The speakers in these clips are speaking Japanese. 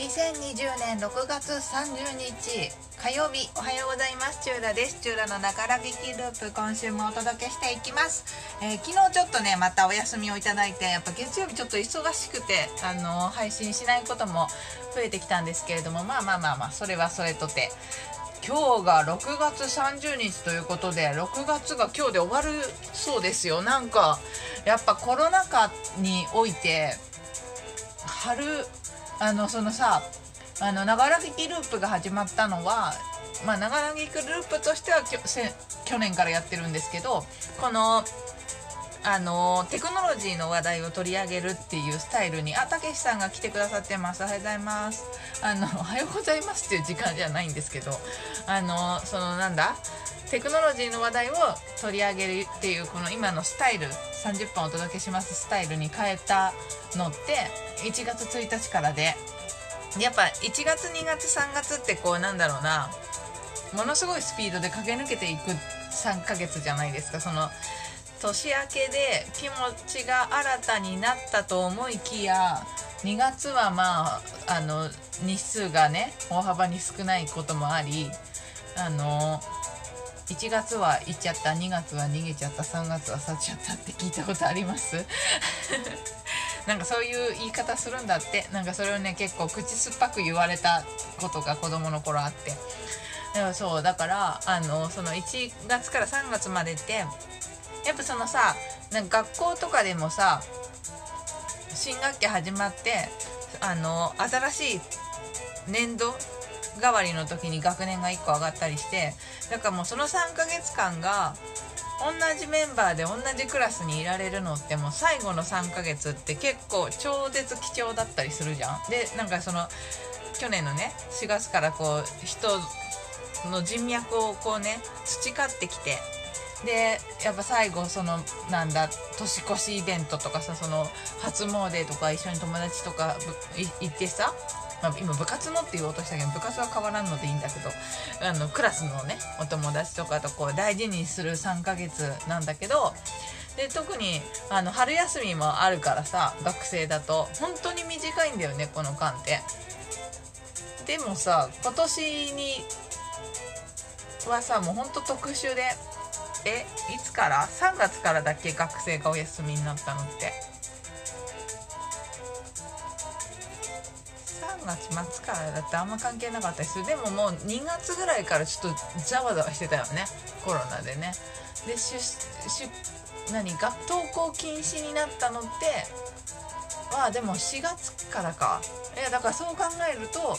2020年6月30日火曜日おはようございます。チューラです。チューラのながら劇ループ今週もお届けしていきます、えー、昨日ちょっとねまたお休みをいただいてやっぱ月曜日ちょっと忙しくてあの配信しないことも増えてきたんですけれどもまあまあまあまあそれはそれとて。今日が6月30日ということで6月が今日で終わるそうですよ。なんかやっぱコロナ禍において春あのそのさあのながらぎループが始まったのはまあながらぎループとしては去年からやってるんですけどこのあのテクノロジーの話題を取り上げるっていうスタイルにあたけしさんが来てくださってます。おはようございます。あの おはようございますっていう時間じゃないんですけどあのそのなんだ？テクノロジーの話題を取り上げるっていうこの今のスタイル30分お届けしますスタイルに変えたのって1月1日からでやっぱ1月2月3月ってこうなんだろうなものすごいスピードで駆け抜けていく3ヶ月じゃないですか。その年明けで気持ちが新たになったと思いきや2月はまああの日数がね大幅に少ないこともありあの1月は行っちゃった2月は逃げちゃった3月は去っちゃったって聞いたことあります。なんかそういう言い方するんだって。なんかそれをね結構口酸っぱく言われたことが子供の頃あって。だからそうだからあのその1月から3月までってやっぱそのさなんか学校とかでもさ新学期始まってあの新しい年度代わりの時に学年が1個上がったりしてだからもうその3ヶ月間が同じメンバーで同じクラスにいられるのってもう最後の3ヶ月って結構超絶貴重だったりするじゃん。でなんかその去年のね4月からこう人の人脈をこうね培ってきてでやっぱ最後そのなんだ年越しイベントとかさその初詣とか一緒に友達とか行ってさ、まあ、今部活のって言おうとしたけど部活は変わらんのでいいんだけどあのクラスのねお友達とかとこう大事にする3ヶ月なんだけどで特にあの春休みもあるからさ学生だと本当に短いんだよねこの間って。でもさ今年にはさもうほんと特殊でえいつから ?3 月からだけ学生がお休みになったのって。3月末からだってあんま関係なかったりすでももう2月ぐらいからちょっとざわざわしてたよね。コロナでね。でしゅ何？が登校禁止になったのってはでも4月からか。いやだからそう考えると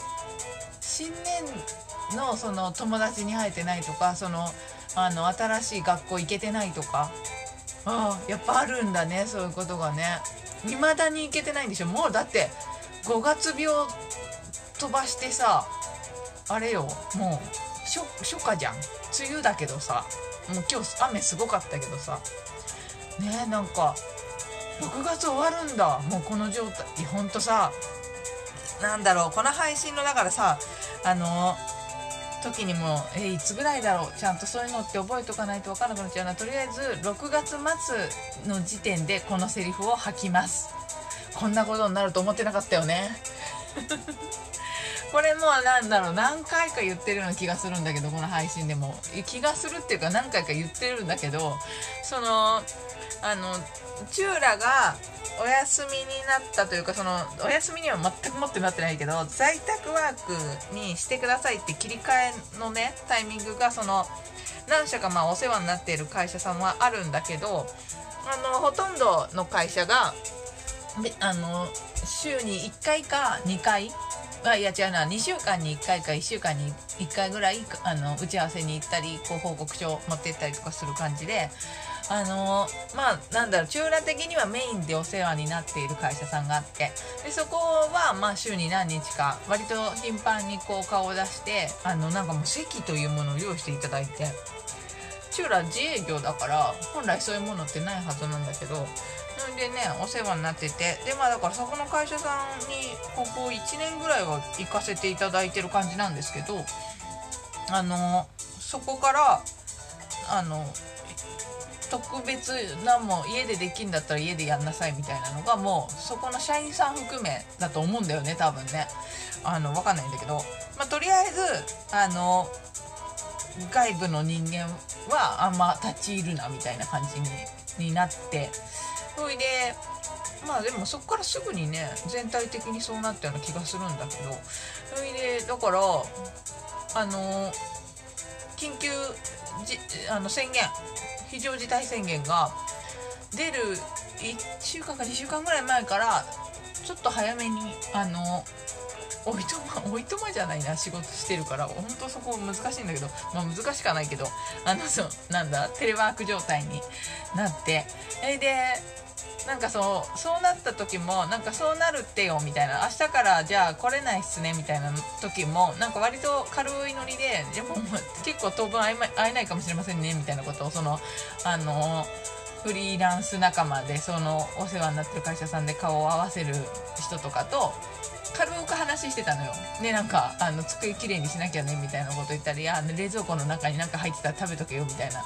新年のその友達に会えてないとかそのあの新しい学校行けてないとか。ああやっぱあるんだねそういうことがね。未だに行けてないんでしょ。もうだって5月病飛ばしてさあれよもう初夏じゃん。梅雨だけどさもう今日雨すごかったけどさ。ねなんか6月終わるんだ。もうこの状態ほんとさなんだろうこの配信のだからさあの時にもえいつぐらいだろう？ちゃんとそういうのって覚えとかないと分からなくなっちゃうなとりあえず6月末の時点でこのセリフを吐きます。こんなことになると思ってなかったよね。これもうなんだろう何回か言ってるような気がするんだけどこの配信でも。気がするっていうか何回か言ってるんだけどそのあのチューラがお休みになったというかそのお休みには全く持ってなってないけど在宅ワークにしてくださいって切り替えのねタイミングがその何社かまあお世話になっている会社さんはあるんだけどあのほとんどの会社があの週に1回か2回あいや違うな2週間に1回か1週間に1回ぐらいあの打ち合わせに行ったりこう報告書を持って行ったりとかする感じであのまあなんだろう中羅的にはメインでお世話になっている会社さんがあってでそこはまあ週に何日か割と頻繁にこう顔を出してあのなんかもう席というものを用意していただいてチューラ自営業だから本来そういうものってないはずなんだけどそれでねお世話になっててでまあだからそこの会社さんにここ1年ぐらいは行かせていただいてる感じなんですけどあのそこからあの特別なも家でできんだったら家でやんなさいみたいなのがもうそこの社員さん含めだと思うんだよね多分ね。あの分かんないんだけど、まあ、とりあえずあの外部の人間はあんま立ち入るなみたいな感じにになって。それでまあでもそこからすぐにね全体的にそうなったような気がするんだけど。それでだからあの緊急じあの宣言。非常事態宣言が出る1週間か2週間ぐらい前からちょっと早めにあのおいとま おいとまじゃないな仕事してるから本当そこ難しいんだけど、まあ、難しくはないけどあのそうなんだテレワーク状態になってえでなんかそうそうなった時もなんかそうなるってよみたいな明日からじゃあ来れないっすねみたいな時もなんか割と軽いノリででも結構当分会え,、ないかもしれませんねみたいなことをそのあのフリーランス仲間でそのお世話になってる会社さんで顔を合わせる人とかと軽く話してたのよ。で、なんか、あの、机きれいにしなきゃね、みたいなこと言ったり、いや、冷蔵庫の中になんか入ってたら食べとけよ、みたいな。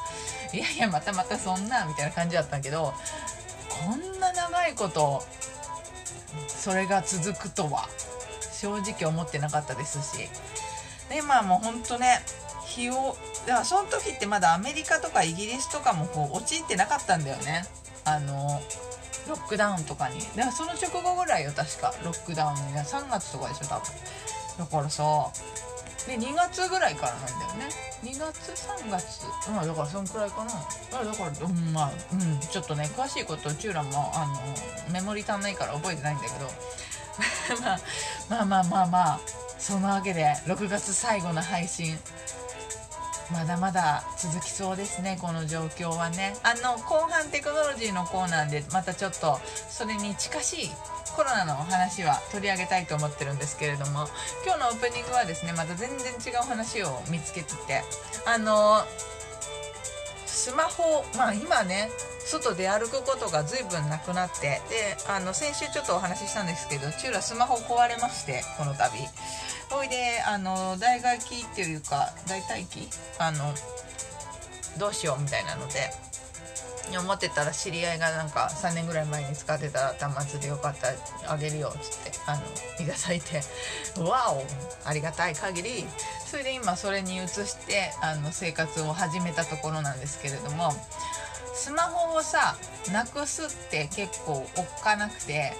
いやいや、またまたそんな、みたいな感じだったけど、こんな長いことそれが続くとは正直思ってなかったですし。でまあもうほんとね日をだからその時ってまだアメリカとかイギリスとかもこう陥ってなかったんだよね。あのロックダウンとかに。だからその直後ぐらいよ確かロックダウン。に3月とかでしょ多分。だからさで2月ぐらいからなんだよね。2月3月。まあだからそんくらいかな。あだから、うん、まあうん。ちょっとね詳しいことチューラもあのメモリ足んないから覚えてないんだけど。まあまあまあまあまあそのわけで6月最後の配信まだまだ続きそうですねこの状況はね。あの後半テクノロジーのコーナーでまたちょっとそれに近しいコロナのお話は取り上げたいと思ってるんですけれども今日のオープニングはですねまた全然違う話を見つけててあのスマホまあ今ね外で歩くことが随分なくなってであの先週ちょっとお話ししたんですけどチューラスマホ壊れましてこの度。ほいであの大外機っていうか大体機あのどうしようみたいなので思ってたら知り合いがなんか3年ぐらい前に使ってた端末でよかったらあげるよっつってあのいただいてわおありがたい限りそれで今それに移してあの生活を始めたところなんですけれどもスマホをさなくすって結構おっかなくて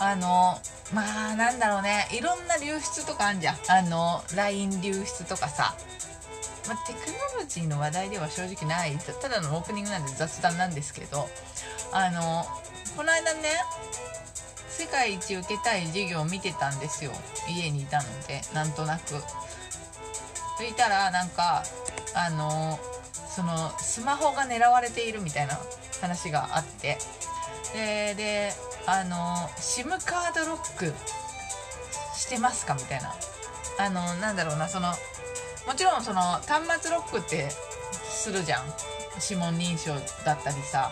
あのまあなんだろうね。いろんな流出とかあんじゃん。あの LINE 流出とかさ。まあ、テクノロジーの話題では正直ない。ただのオープニングなんで雑談なんですけど。あのこの間ね世界一受けたい授業を見てたんですよ。家にいたのでなんとなく。そいたらなんかあのそのスマホが狙われているみたいな話があって。でであの SIM カードロックしてますかみたいな。あのなんだろうなそのもちろんその端末ロックってするじゃん。指紋認証だったりさ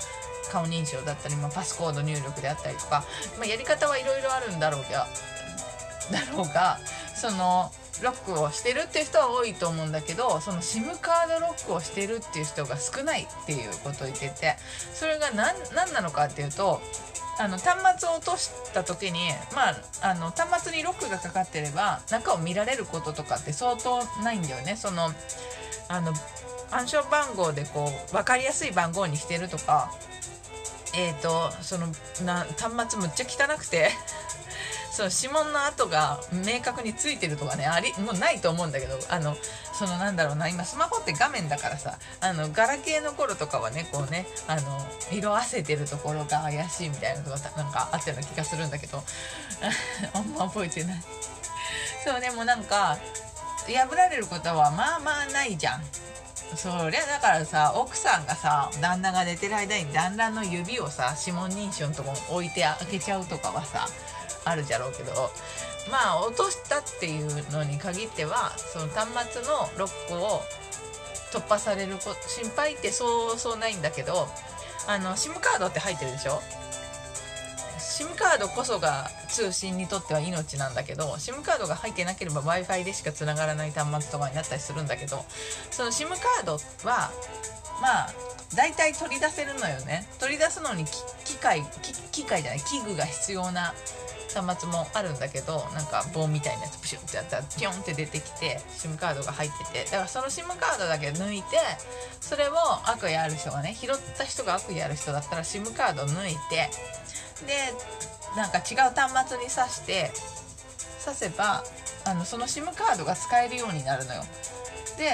顔認証だったり、まあ、パスコード入力であったりとか、まあ、やり方はいろいろあるんだろうがだろうがそのロックをしてるっていう人は多いと思うんだけどその SIM カードロックをしてるっていう人が少ないっていうことを言っててそれが何何なのかっていうとあの端末を落とした時に、まあ、あの端末にロックがかかってれば中を見られることとかって相当ないんだよね。そのあの暗証番号でこう分かりやすい番号にしてるとかえっ、ー、とそのな端末むっちゃ汚くてその指紋の跡が明確についてるとかねありもうないと思うんだけどあのそのなんだろうな今スマホって画面だからさあのガラケーの頃とかはねこうねあの色あせてるところが怪しいみたいなとかなんかあったような気がするんだけど あんま覚えてない。そうでもなんか破られることはまあまあないじゃん。そりゃだからさ奥さんがさ旦那が寝てる間に旦那の指をさ指紋認証のとこに置いて開けちゃうとかはさあるじゃろうけどまあ落としたっていうのに限ってはその端末のロックを突破されるこ心配ってそうそうないんだけどあの SIM カードって入ってるでしょ？SIM カードこそが通信にとっては命なんだけど SIM カードが入ってなければ w i f i でしかつながらない端末とかになったりするんだけどその SIM カードはまあ大体取り出せるのよね。取り出すのに機械機械じゃない器具が必要な端末もあるんだけどなんか棒みたいなやつプシュってやったらピョンって出てきて SIM カードが入っててだからその SIM カードだけ抜いてそれを悪意ある人がね拾った人が悪意ある人だったら SIM カード抜いてでなんか違う端末に挿して挿せばあのその SIM カードが使えるようになるのよ。で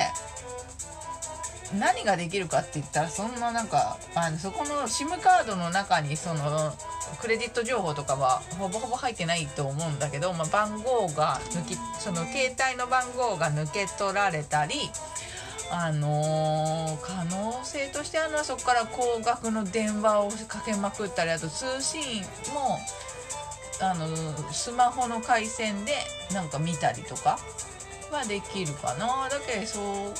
何ができるかって言ったらそんななんかあのそこの SIM カードの中にそのクレジット情報とかはほぼほぼ入ってないと思うんだけど、まあ、番号が抜きその携帯の番号が抜け取られたりあのー、可能性としてあるのはそこから高額の電話をかけまくったりあと通信もあのスマホの回線でなんか見たりとか。はできるかな。だけどそ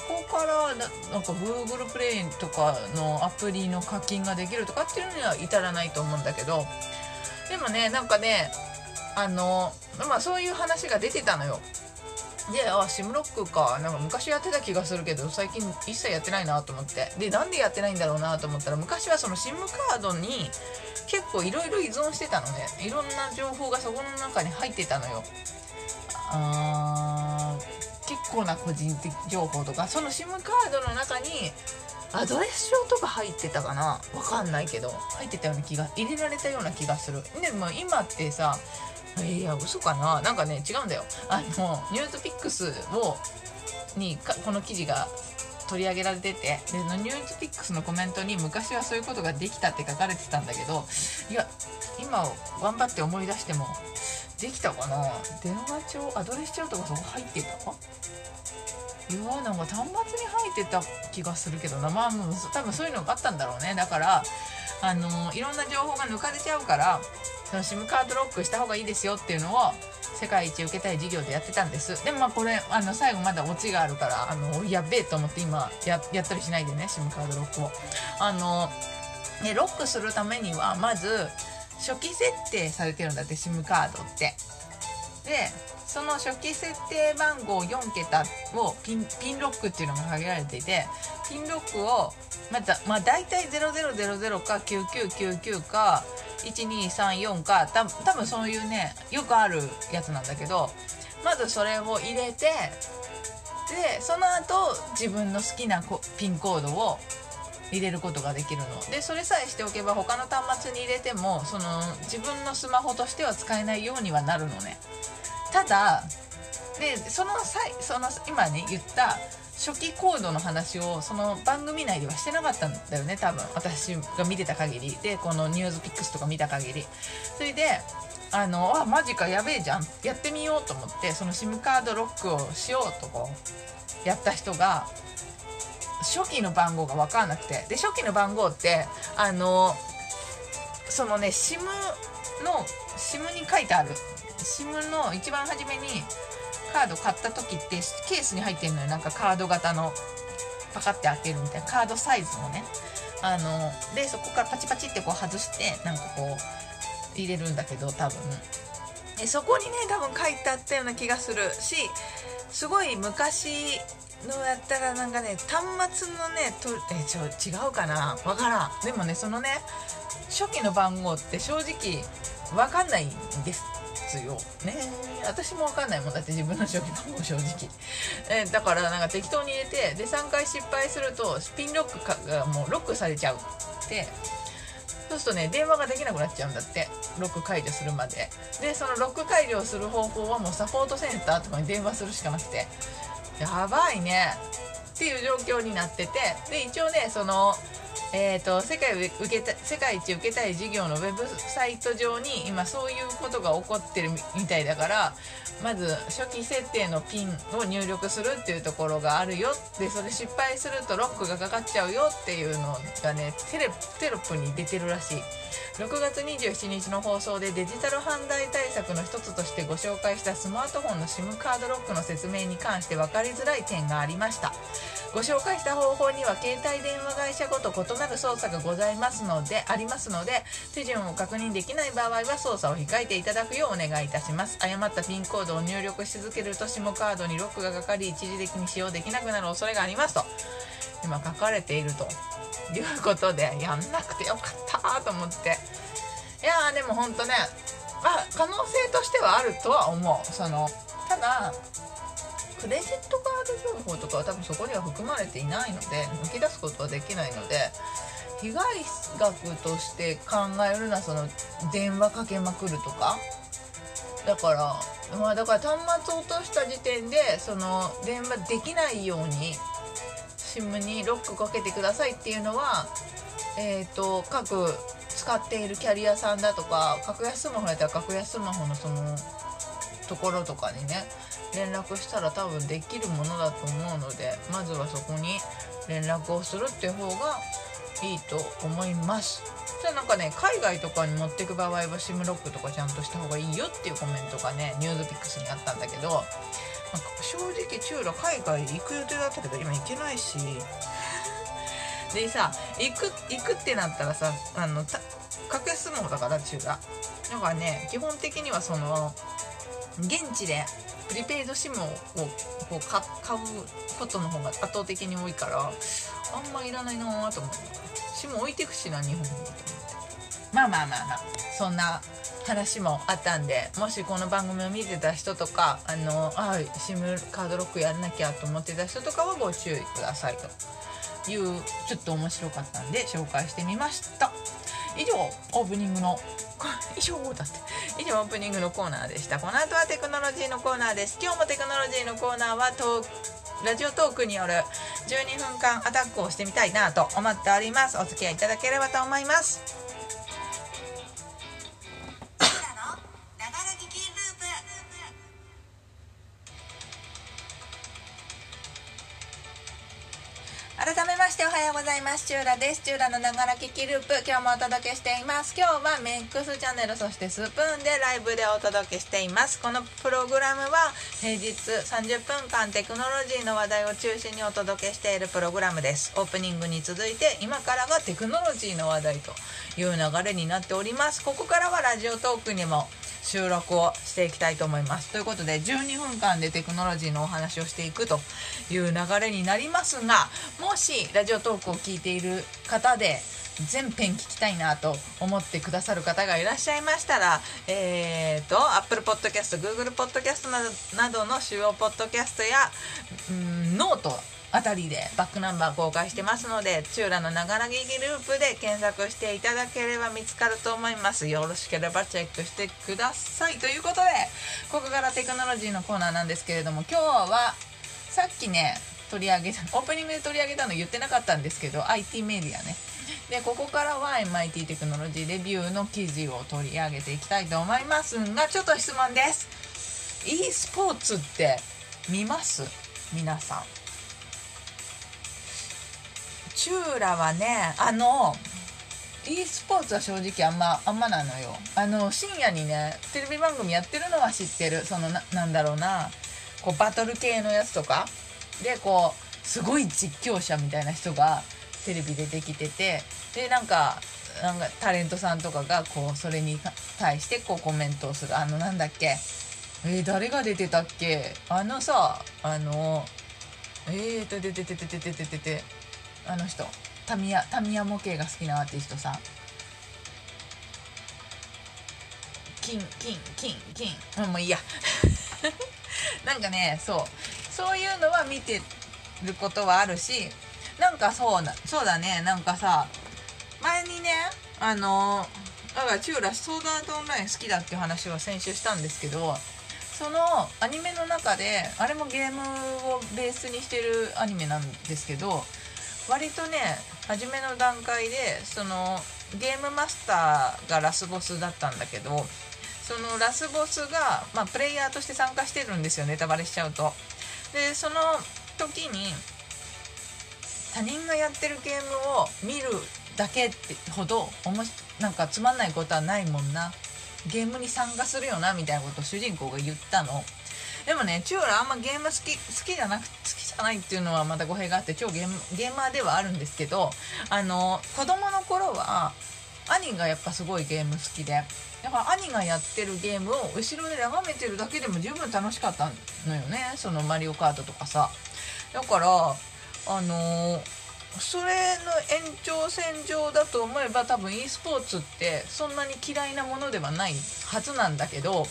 こからなんか Google プレイとかのアプリの課金ができるとかっていうのには至らないと思うんだけど。でもねなんかねあのまあそういう話が出てたのよ。であシムロックか。なんか昔やってた気がするけど最近一切やってないなと思って。でなんでやってないんだろうなと思ったら昔はその SIM カードに結構いろいろ依存してたのね。いろんな情報がそこの中に入ってたのよ。あ構な個人的情報とかその SIM カードの中にアドレス帳とか入ってたかな？わかんないけど。入ってたような気が入れられたような気がする。でも今ってさいや嘘かな？なんかね違うんだよ。あのニュースピックスをにこの記事が取り上げられててでニュースピックスのコメントに昔はそういうことができたって書かれてたんだけどいや今頑張って思い出してもできたかな？電話帳アドレス帳とかそこ入ってた？いやなんか端末に入ってた気がするけどな。まあ多分そういうのがあったんだろうね。だからあのいろんな情報が抜かれちゃうからその SIM カードロックした方がいいですよっていうのを世界一受けたい事業でやってたんです。でもまあこれあの最後まだオチがあるからあのやべえと思って今ややったりしないでね SIM カードロックを。あのねロックするためにはまず初期設定されてるんだって SIM カードって。でその初期設定番号4桁をピンピンロックっていうのが限られていてピンロックをまた、まあ、大体0000か9999か1234かた多分そういうねよくあるやつなんだけどまずそれを入れてでその後自分の好きなピンコードを入れることができるの。でそれさえしておけば他の端末に入れてもその自分のスマホとしては使えないようにはなるのね。ただでその際その今ね言った初期コードの話をその番組内ではしてなかったんだよね多分。私が見てた限り。でこのニュースピックスとか見た限り。それであのあマジかやべえじゃん。やってみようと思ってその SIM カードロックをしようとこうやった人が初期の番号が分かんなくて。で初期の番号ってあのそのね SIM の SIM に書いてある。SIM の一番初めにカード買った時ってケースに入ってるのよ。なんかカード型のパカって開けるみたいな。カードサイズのね。あのでそこからパチパチってこう外してなんかこう入れるんだけど多分。でそこにね多分書いてあったような気がするしすごい昔のやったらなんかね端末のねとえちょ違うかな？わからん。でもねそのね初期の番号って正直わかんないんですよ。ね。私も分かんないもん。だって自分の初期番号正直、えだからなんか適当に入れてで3回失敗するとスピンロックがもうロックされちゃうって。そうするとね電話ができなくなっちゃうんだって。ロック解除するまで。でそのロック解除をする方法はもうサポートセンターとかに電話するしかなくて。やばいね。っていう状況になってて。で一応ねそのえーと、世界を受けた世界一受けたい事業のウェブサイト上に今そういうことが起こってるみたいだからまず初期設定のピンを入力するっていうところがあるよでそれ失敗するとロックがかかっちゃうよっていうのがねテレテロップに出てるらしい。6月27日の放送でデジタル犯罪対策の一つとしてご紹介したスマートフォンの SIM カードロックの説明に関して分かりづらい点がありました。ご紹介した方法には携帯電話会社ごと異なる操作がございますのでありますので手順を確認できない場合は操作を控えていただくようお願いいたします。誤ったピンコードを入力し続けると SIM カードにロックがかかり一時的に使用できなくなる恐れがありますと。今書かれていると。いうことでやんなくてよかったと思って。いやーでもほんとねまあ可能性としてはあるとは思う。そのただクレジットカード情報とかは多分そこには含まれていないので抜き出すことはできないので被害額として考えるのはその電話かけまくるとか？だからまあだから端末落とした時点でその電話できないように SIM にロックかけてくださいっていうのはえっ、と各使っているキャリアさんだとか格安スマホやったら格安スマホのそのところとかにね連絡したら多分できるものだと思うのでまずはそこに連絡をするっていう方がいいと思います。じゃあなんかね海外とかに持ってく場合は SIM ロックとかちゃんとした方がいいよっていうコメントがねニュースピックスにあったんだけど、まあ、正直チューラ海外行く予定だったけど今行けないし。でさ行く行くってなったらさあの格安スマホだからチューラだからね基本的にはその現地でプリペイド SIM をこう買うことの方が圧倒的に多いからあんまいらないなと思って SIM 置いてくしな日本に。まあまあまあまあ。そんな話もあったんでもしこの番組を見てた人とかあのあ SIM カードロックやらなきゃと思ってた人とかはご注意くださいというちょっと面白かったんで紹介してみました。以上オープニングの。以上だって。以上オープニングのコーナーでした。この後はテクノロジーのコーナーです。今日もテクノロジーのコーナーはトラジオトークによる12分間アタックをしてみたいなと思っております。お付き合いいただければと思います。はようございます。チューラです。チューラのながら聞きループ。今日もお届けしています。今日はメックスチャンネルそしてスプーンでライブでお届けしています。このプログラムは平日30分間テクノロジーの話題を中心にお届けしているプログラムです。オープニングに続いて今からがテクノロジーの話題という流れになっております。ここからはラジオトークにも収録をしていきたいと思います。ということで12分間でテクノロジーのお話をしていくという流れになりますがもしラジオトークを聞いている方で全編聞きたいなと思ってくださる方がいらっしゃいましたら、えーと、Apple Podcast、Google Podcast などなどの主要ポッドキャストや、うん、ノートあたりでバックナンバー公開してますので、チューラのながら聞きループで検索していただければ見つかると思います。よろしければチェックしてください。ということで、ここからテクノロジーのコーナーなんですけれども、今日はさっきね、取り上げた、オープニングで取り上げたの言ってなかったんですけど、IT メディアね。で、ここからは MIT テクノロジーレビューの記事を取り上げていきたいと思いますが、ちょっと質問です。e スポーツって見ます？皆さん。チューラはねあの e スポーツは正直あんまあんまなのよ。あの深夜にねテレビ番組やってるのは知ってる。そのななんだろうな。こうバトル系のやつとか。でこうすごい実況者みたいな人がテレビでできてて。でなんかなんかタレントさんとかがこうそれに対してこうコメントをする。あのなんだっけ。えー、誰が出てたっけ。あのさあのえーと出ててててててててあの人。タミヤタミヤ模型が好きなアーティストさん。金金金金もういいや。なんかねそう。そういうのは見てることはあるしなんかそうなそうだね。なんかさ前にねあのだからチューラソードアートオンライン好きだっていう話は先週したんですけどそのアニメの中であれもゲームをベースにしてるアニメなんですけど割とね初めの段階でそのゲームマスターがラスボスだったんだけどそのラスボスが、まあ、プレイヤーとして参加してるんですよネタバレしちゃうと。でその時に他人がやってるゲームを見るだけってほどおもしなんかつまんないことはないもんなゲームに参加するよなみたいなことを主人公が言ったのでもねチューラあんまゲーム好き好きじゃなく好きじゃないっていうのはまた語弊があって超ゲームゲーマーではあるんですけどあの子供の頃は兄がやっぱすごいゲーム好きでだから兄がやってるゲームを後ろで眺めてるだけでも十分楽しかったのよね。そのマリオカートとかさ。だからあのそれの延長線上だと思えば多分 e スポーツってそんなに嫌いなものではないはずなんだけど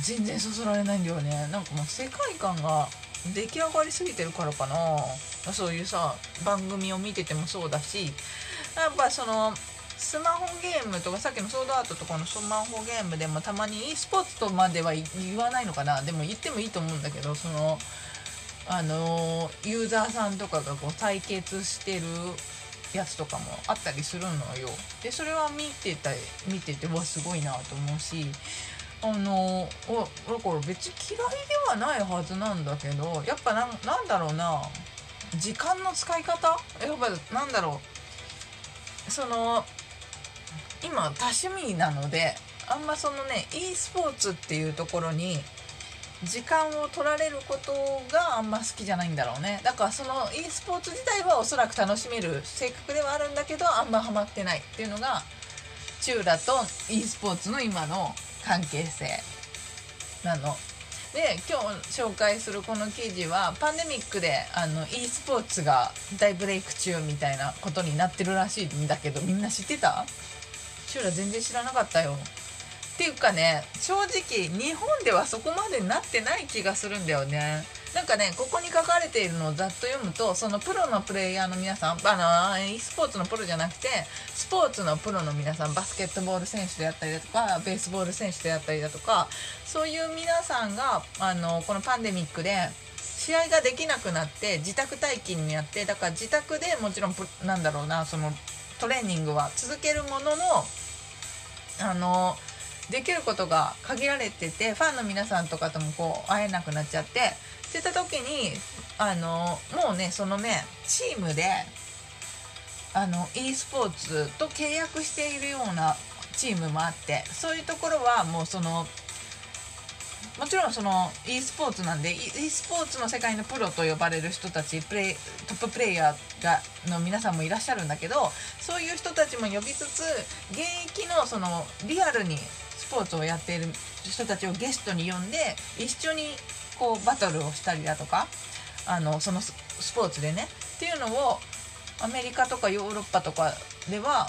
全然そそられないんだよね。なんかもう世界観が出来上がりすぎてるからかな。そういうさ番組を見ててもそうだし。やっぱそのスマホゲームとかさっきのソードアートとかのスマホゲームでもたまに e スポーツとまでは言わないのかな。でも言ってもいいと思うんだけどそのあのユーザーさんとかがこう対決してるやつとかもあったりするのよ。でそれは見てた見ててわすごいなと思うし。あのだから別に嫌いではないはずなんだけどやっぱななんだろうな。時間の使い方？やっぱなんだろう。その今多趣味なのであんまそのね e スポーツっていうところに時間を取られることがあんま好きじゃないんだろうね。だからその e スポーツ自体はおそらく楽しめる性格ではあるんだけどあんまハマってないっていうのがチューラと e スポーツの今の関係性なの。で今日紹介するこの記事はパンデミックであの e スポーツが大ブレイク中みたいなことになってるらしいんだけどみんな知ってた？チューラ全然知らなかったよ。っていうかね正直日本ではそこまでなってない気がするんだよねなんかねここに書かれているのをざっと読むとそのプロのプレイヤーの皆さんあの e スポーツのプロじゃなくてスポーツのプロの皆さんバスケットボール選手であったりだとかベースボール選手であったりだとかそういう皆さんがあのこのパンデミックで試合ができなくなって自宅待機になってだから自宅でもちろんなんだろうなそのトレーニングは続けるもののあのできることが限られててファンの皆さんとかともこう会えなくなっちゃってってた時にあのもうねそのねチームであの e スポーツと契約しているようなチームもあってそういうところはもうそのもちろんその e スポーツなんで e スポーツの世界のプロと呼ばれる人たちプレイトッププレイヤーがの皆さんもいらっしゃるんだけどそういう人たちも呼びつつ現役のそのリアルにスポーツをやっている人たちをゲストに呼んで一緒にこうバトルをしたりだとかあのそのスポーツでねっていうのをアメリカとかヨーロッパとかでは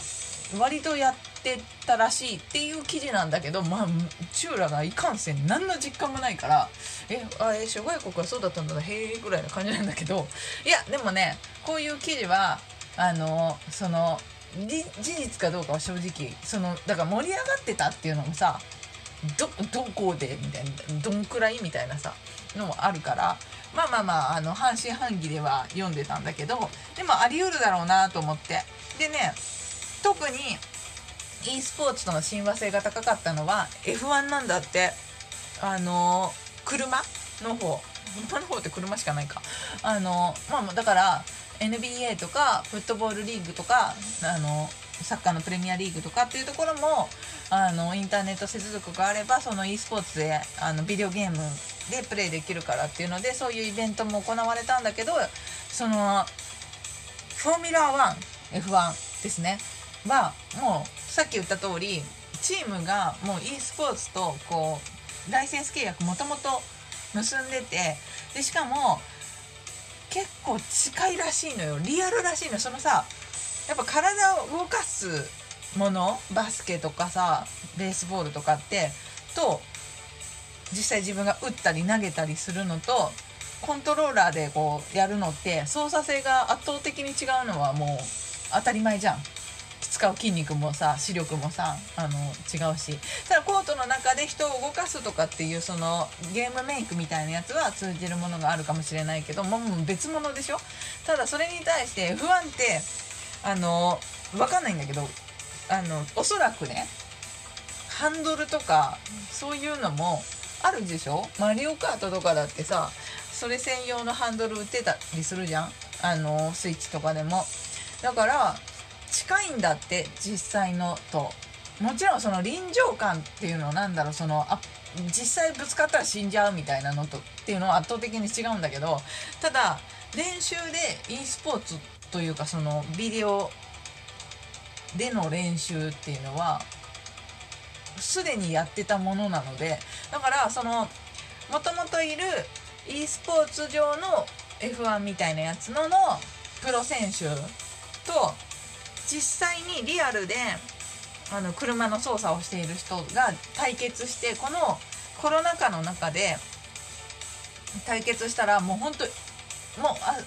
割とやってたらしいっていう記事なんだけどまあチューラがいかんせん何の実感もないからえあえ諸外国はそうだったんだなへえぐらいな感じなんだけどいやでもねこういう記事はあのその事実かどうかは正直そのだから盛り上がってたっていうのもさどどこでみたいなどんくらいみたいなさのもあるからまあまあまああの半信半疑では読んでたんだけどでもあり得るだろうなと思って。でね特に e スポーツとの親和性が高かったのは F1 なんだって。あの車の方。車の方って車しかないか。あのまあだから NBA とかフットボールリーグとかあのサッカーのプレミアリーグとかっていうところもあのインターネット接続があればその e スポーツであのビデオゲームでプレイできるからっていうのでそういうイベントも行われたんだけどそのフォーミュラー 1F1 ですね。はもうさっき言った通りチームがもう e スポーツとこうライセンス契約もともと結んでてでしかも結構近いらしいのよ。リアルらしいのそのさやっぱ体を動かすものバスケとかさベースボールとかってと実際自分が打ったり投げたりするのとコントローラーでこうやるのって操作性が圧倒的に違うのはもう当たり前じゃん。使う筋肉もさ視力もさあの違うし。ただコートの中で人を動かすとかっていうそのゲームメイクみたいなやつは通じるものがあるかもしれないけどもう別物でしょ？ただそれに対して不安ってあの分かんないんだけどあのおそらくねハンドルとかそういうのもあるでしょ？マリオカートとかだってさそれ専用のハンドル売ってたりするじゃん？あのスイッチとかでも。だから近いんだって実際のと。もちろんその臨場感っていうのは何だろう？そのあ実際ぶつかったら死んじゃうみたいなのとっていうのは圧倒的に違うんだけどただ練習で e スポーツってというかそのビデオでの練習っていうのはすでにやってたものなのでだからそのもともといる e スポーツ上の F1 みたいなやつののプロ選手と実際にリアルであの車の操作をしている人が対決してこのコロナ禍の中で対決したらもう本当もうあ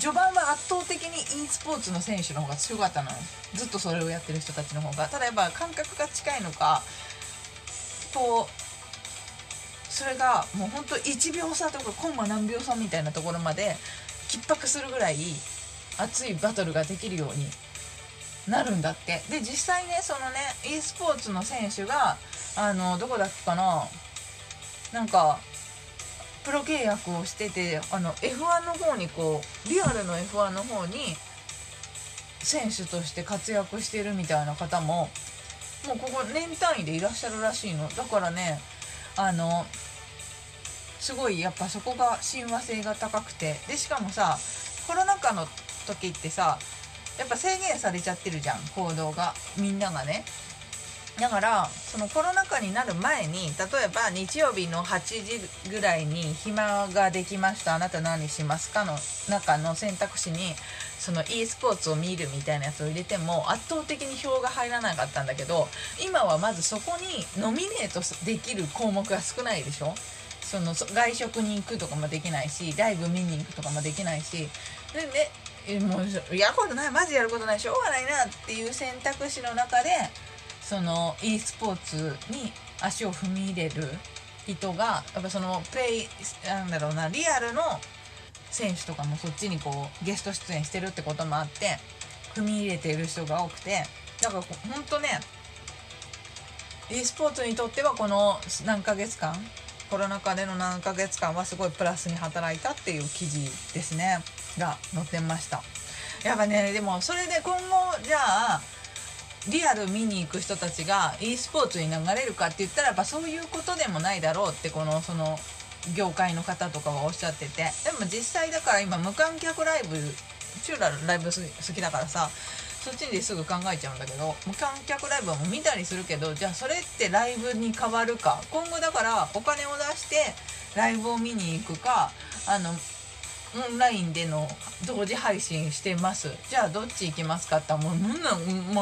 序盤は圧倒的に e スポーツの選手の方が強かったの。ずっとそれをやってる人たちの方が。ただやっぱ感覚が近いのかこうそれがもうほんと1秒差とかコンマ何秒差みたいなところまで緊迫するぐらい熱いバトルができるようになるんだって。で実際ねそのね e スポーツの選手があのどこだっけかな。なんかプロ契約をしててあの F1 の方にこうリアルの F1 の方に選手として活躍してるみたいな方ももうここ年単位でいらっしゃるらしいの。だからねあのすごいやっぱそこが親和性が高くて。でしかもさコロナ禍の時ってさやっぱ制限されちゃってるじゃん行動が。みんながね。だからそのコロナ禍になる前に例えば日曜日の8時ぐらいに暇ができました。あなた何しますかの中の選択肢にその e スポーツを見るみたいなやつを入れても圧倒的に票が入らなかったんだけど今はまずそこにノミネートできる項目が少ないでしょ？その外食に行くとかもできないしライブ見に行くとかもできないし。でねもうやることないマジやることないしょうがないなっていう選択肢の中でその e スポーツに足を踏み入れる人がやっぱそのプレイなんだろうなリアルの選手とかもそっちにこうゲスト出演してるってこともあって踏み入れている人が多くてだからほんとね e スポーツにとってはこの何ヶ月間コロナ禍での何ヶ月間はすごいプラスに働いたっていう記事ですね。が載ってました。やっぱねでもそれで今後じゃあリアル見に行く人たちが e スポーツに流れるかって言ったらやっぱそういうことでもないだろうってこのその業界の方とかはおっしゃっててでも実際だから今無観客ライブチューラルライブ好きだからさそっちですぐ考えちゃうんだけど無観客ライブはもう見たりするけどじゃあそれってライブに変わるか。今後だからお金を出してライブを見に行くかあのオンラインでの同時配信してます。じゃあどっち行きますかってもうなんな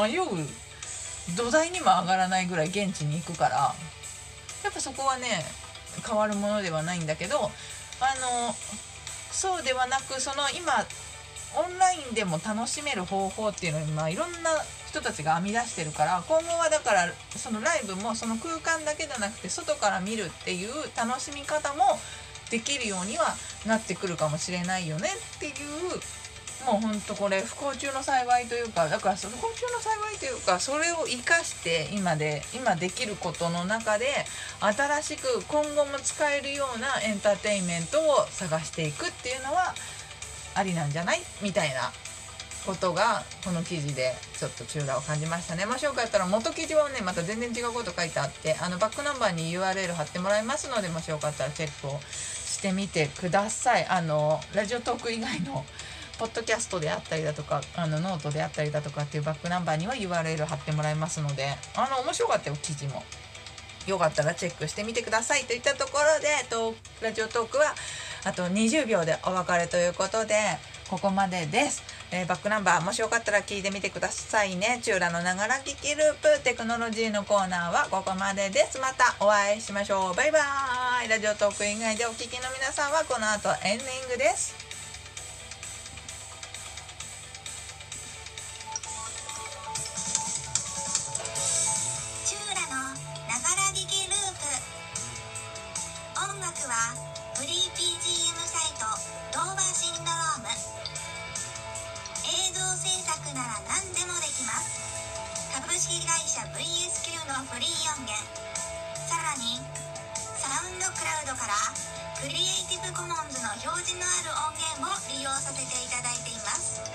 迷う。土台にも上がらないぐらい現地に行くから。やっぱそこはね変わるものではないんだけどあのそうではなくその今オンラインでも楽しめる方法っていうのに、まあ、いろんな人たちが編み出してるから今後はだからそのライブもその空間だけじゃなくて外から見るっていう楽しみ方もできるようにはなってくるかもしれないよねっていうもうほんとこれ不幸中の幸いというかだからその不幸中の幸いというかそれを生かして今で今できることの中で新しく今後も使えるようなエンターテインメントを探していくっていうのはありなんじゃないみたいなことがこの記事でちょっと中羅を感じましたね。もしよかったら元記事はねまた全然違うこと書いてあってあのバックナンバーに URL 貼ってもらいますのでもしよかったらチェックをしてみてください。あのラジオトーク以外のポッドキャストであったりだとかあのノートであったりだとかっていうバックナンバーには URL 貼ってもらいますのであの面白かったよ記事も。よかったらチェックしてみてください。といったところでとラジオトークはあと20秒でお別れということでここまでです、えー、バックナンバーもしよかったら聞いてみてくださいね。チューラのながら聞きループテクノロジーのコーナーはここまでです。またお会いしましょう。バイバーイ。ラジオトーク以外でお聞きの皆さんはこの後エンディングです。音楽はなら何でもできます。株式会社 VSQ のフリー音源。さらにサウンドクラウドからクリエイティブコモンズの表示のある音源を利用させていただいています。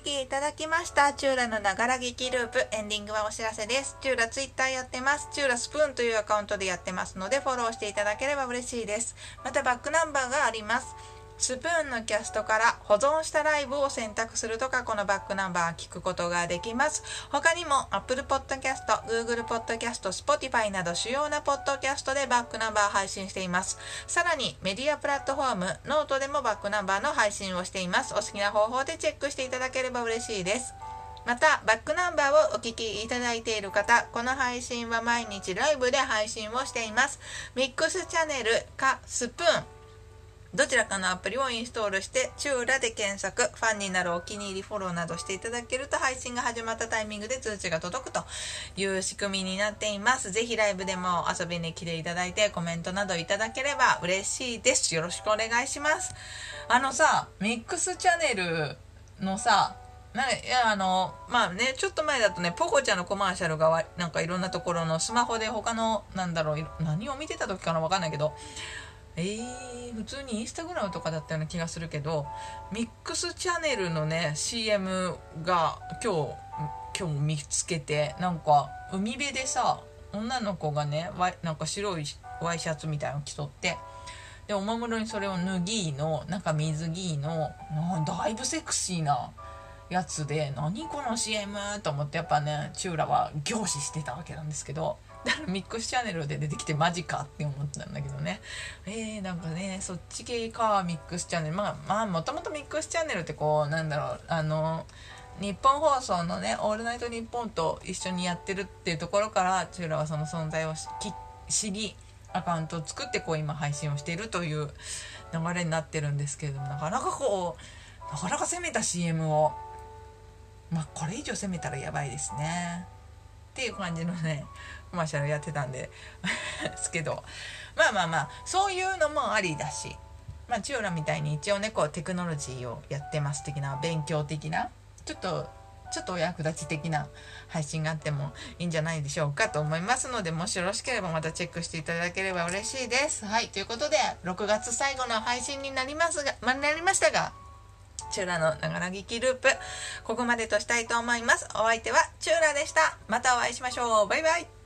聞きいただきました。チューラのながら劇ループ、エンディングはお知らせです。チューラツイッターやってます。チューラスプーンというアカウントでやってますので、フォローしていただければ嬉しいです。またバックナンバーがあります。スプーンのキャストから保存したライブを選択するとかこのバックナンバー聞くことができます。他にも Apple Podcast、Google Podcast、Spotify など主要なポッドキャストでバックナンバー配信しています。さらにメディアプラットフォームノートでもバックナンバーの配信をしています。お好きな方法でチェックしていただければ嬉しいです。また、バックナンバーをお聞きいただいている方、この配信は毎日ライブで配信をしています。ミックスチャンネルかスプーン、どちらかのアプリをインストールして、チューラで検索、ファンになるお気に入りフォローなどしていただけると配信が始まったタイミングで通知が届くという仕組みになっています。ぜひライブでも遊びに来ていただいてコメントなどいただければ嬉しいです。よろしくお願いします。あのさ、ミックスチャンネルのさ、ないやあのまあねちょっと前だとねポコちゃんのコマーシャルがなんかいろんなところのスマホで他のなんだろう何を見てた時かな分かんないけどえー、普通にインスタグラムとかだったような気がするけどミックスチャンネルのね CM が今日今日見つけてなんか海辺でさ女の子がねなんか白いワイシャツみたいなの着とってでおもむろにそれを脱ぎのなんか水着のだいぶセクシーなやつで何この CM と思ってやっぱねチューラは凝視してたわけなんですけどだからミックスチャンネルで出てきてマジかって思ったんだけどね。えー、なんかねそっち系かミックスチャンネル。まあまあもともとミックスチャンネルってこうなんだろうあの日本放送のね「オールナイトニッポン」と一緒にやってるっていうところからチューラはその存在を知りアカウントを作ってこう今配信をしているという流れになってるんですけれどもなかなかこうなかなか攻めた CM をまあこれ以上攻めたらやばいですね。っていう感じのねマーシャルやってたんで ですけどまあまあまあそういうのもありだしまあ千代らみたいに一応ねこうテクノロジーをやってます的な勉強的なちょっとちょっとお役立ち的な配信があってもいいんじゃないでしょうかと思いますのでもしよろしければまたチェックしていただければ嬉しいですはいということで6月最後の配信になりますが、まあ、なりましたがチューラのながら聞きループ、ここまでとしたいと思います。お相手はチューラでした。またお会いしましょう。バイバイ。